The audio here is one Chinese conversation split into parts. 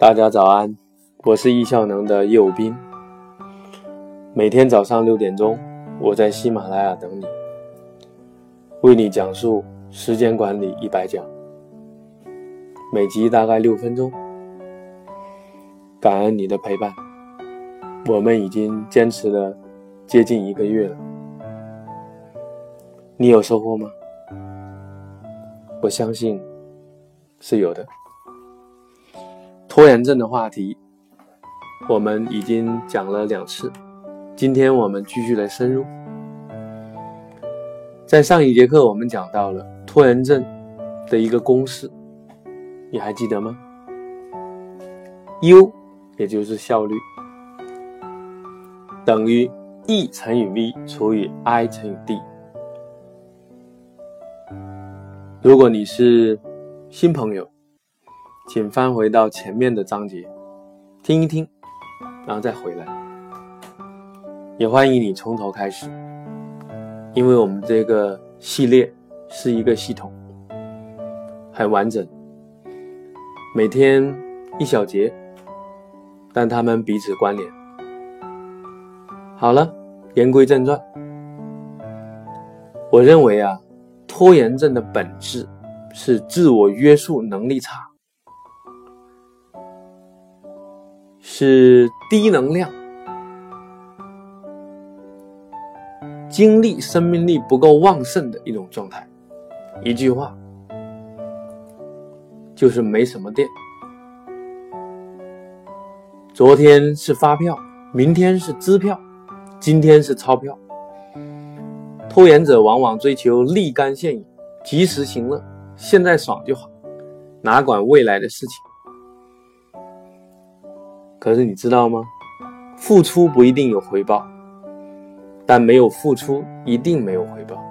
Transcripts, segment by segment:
大家早安，我是易效能的右斌。每天早上六点钟，我在喜马拉雅等你，为你讲述时间管理一百讲，每集大概六分钟。感恩你的陪伴，我们已经坚持了接近一个月了，你有收获吗？我相信是有的。拖延症的话题，我们已经讲了两次，今天我们继续来深入。在上一节课，我们讲到了拖延症的一个公式，你还记得吗？U 也就是效率，等于 E 乘以 V 除以 I 乘以 D。如果你是新朋友，请翻回到前面的章节，听一听，然后再回来。也欢迎你从头开始，因为我们这个系列是一个系统，很完整，每天一小节，但它们彼此关联。好了，言归正传，我认为啊，拖延症的本质是自我约束能力差。是低能量、精力、生命力不够旺盛的一种状态。一句话，就是没什么电。昨天是发票，明天是支票，今天是钞票。拖延者往往追求立竿见影、及时行乐，现在爽就好，哪管未来的事情。可是你知道吗？付出不一定有回报，但没有付出一定没有回报。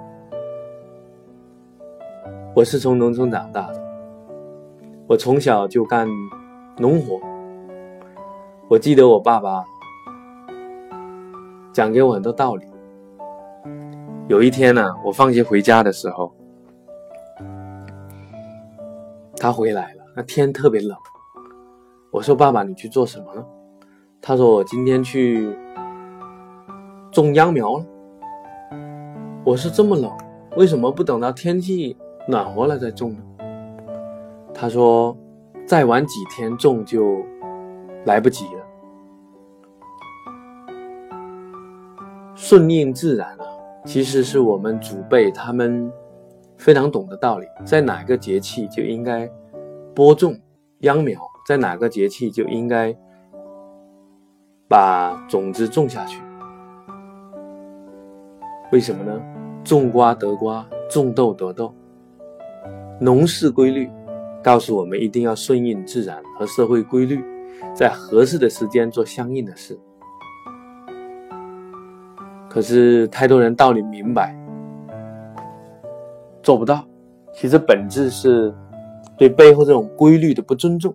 我是从农村长大的，我从小就干农活。我记得我爸爸讲给我很多道理。有一天呢，我放学回家的时候，他回来了，那天特别冷。我说：“爸爸，你去做什么了？”他说：“我今天去种秧苗了。”我说：“这么冷，为什么不等到天气暖和了再种呢？”他说：“再晚几天种就来不及了。”顺应自然啊，其实是我们祖辈他们非常懂的道理，在哪个节气就应该播种秧苗。在哪个节气就应该把种子种下去？为什么呢？种瓜得瓜，种豆得豆。农事规律告诉我们，一定要顺应自然和社会规律，在合适的时间做相应的事。可是太多人道理明白，做不到。其实本质是对背后这种规律的不尊重。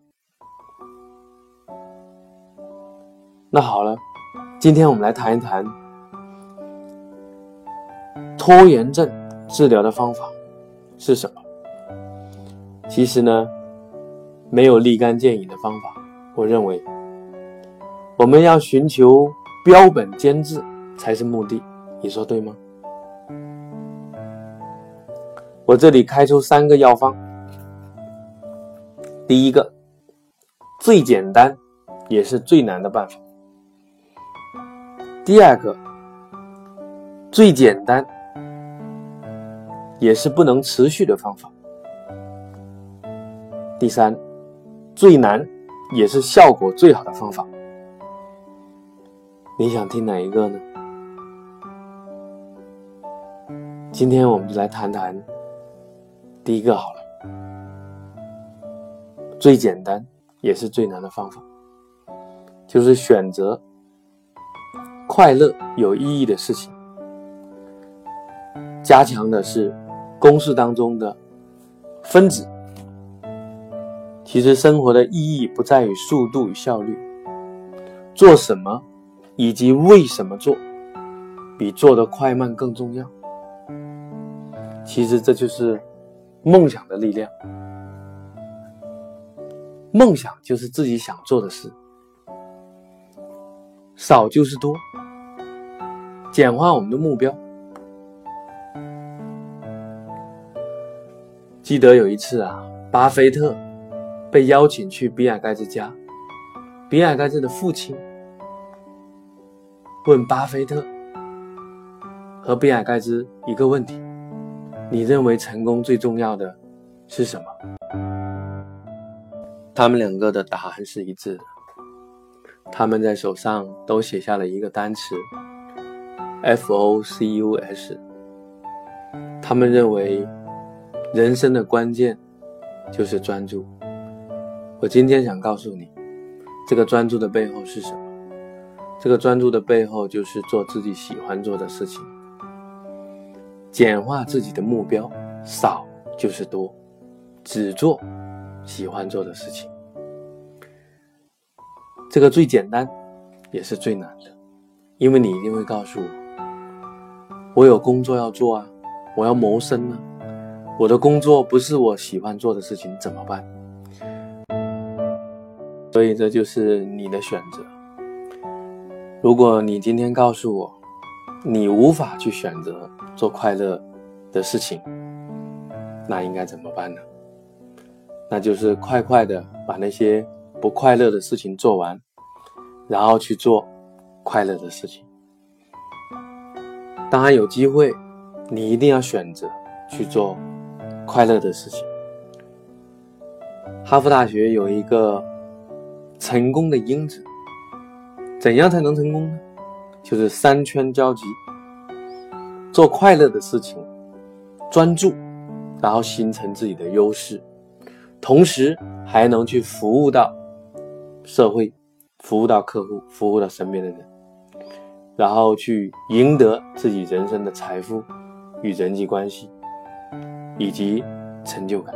那好了，今天我们来谈一谈拖延症治疗的方法是什么。其实呢，没有立竿见影的方法。我认为，我们要寻求标本兼治才是目的。你说对吗？我这里开出三个药方。第一个，最简单也是最难的办法。第二个，最简单，也是不能持续的方法。第三，最难，也是效果最好的方法。你想听哪一个呢？今天我们就来谈谈第一个好了，最简单也是最难的方法，就是选择。快乐有意义的事情，加强的是公式当中的分子。其实生活的意义不在于速度与效率，做什么以及为什么做，比做的快慢更重要。其实这就是梦想的力量。梦想就是自己想做的事，少就是多，简化我们的目标。记得有一次啊，巴菲特被邀请去比尔盖茨家，比尔盖茨的父亲问巴菲特和比尔盖茨一个问题：你认为成功最重要的是什么？他们两个的答案是一致的，他们在手上都写下了一个单词：focus。他们认为人生的关键就是专注。我今天想告诉你，这个专注的背后是什么？这个专注的背后就是做自己喜欢做的事情，简化自己的目标，少就是多，只做。喜欢做的事情，这个最简单，也是最难的，因为你一定会告诉我，我有工作要做啊，我要谋生啊，我的工作不是我喜欢做的事情，怎么办？所以这就是你的选择。如果你今天告诉我，你无法去选择做快乐的事情，那应该怎么办呢？那就是快快的把那些不快乐的事情做完，然后去做快乐的事情。当然有机会，你一定要选择去做快乐的事情。哈佛大学有一个成功的因子，怎样才能成功呢？就是三圈交集，做快乐的事情，专注，然后形成自己的优势。同时还能去服务到社会，服务到客户，服务到身边的人，然后去赢得自己人生的财富与人际关系，以及成就感。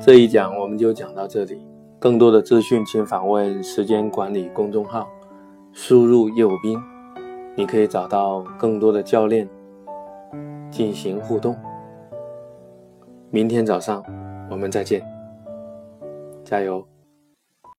这一讲我们就讲到这里，更多的资讯请访问时间管理公众号，输入叶武斌，你可以找到更多的教练进行互动。明天早上，我们再见，加油！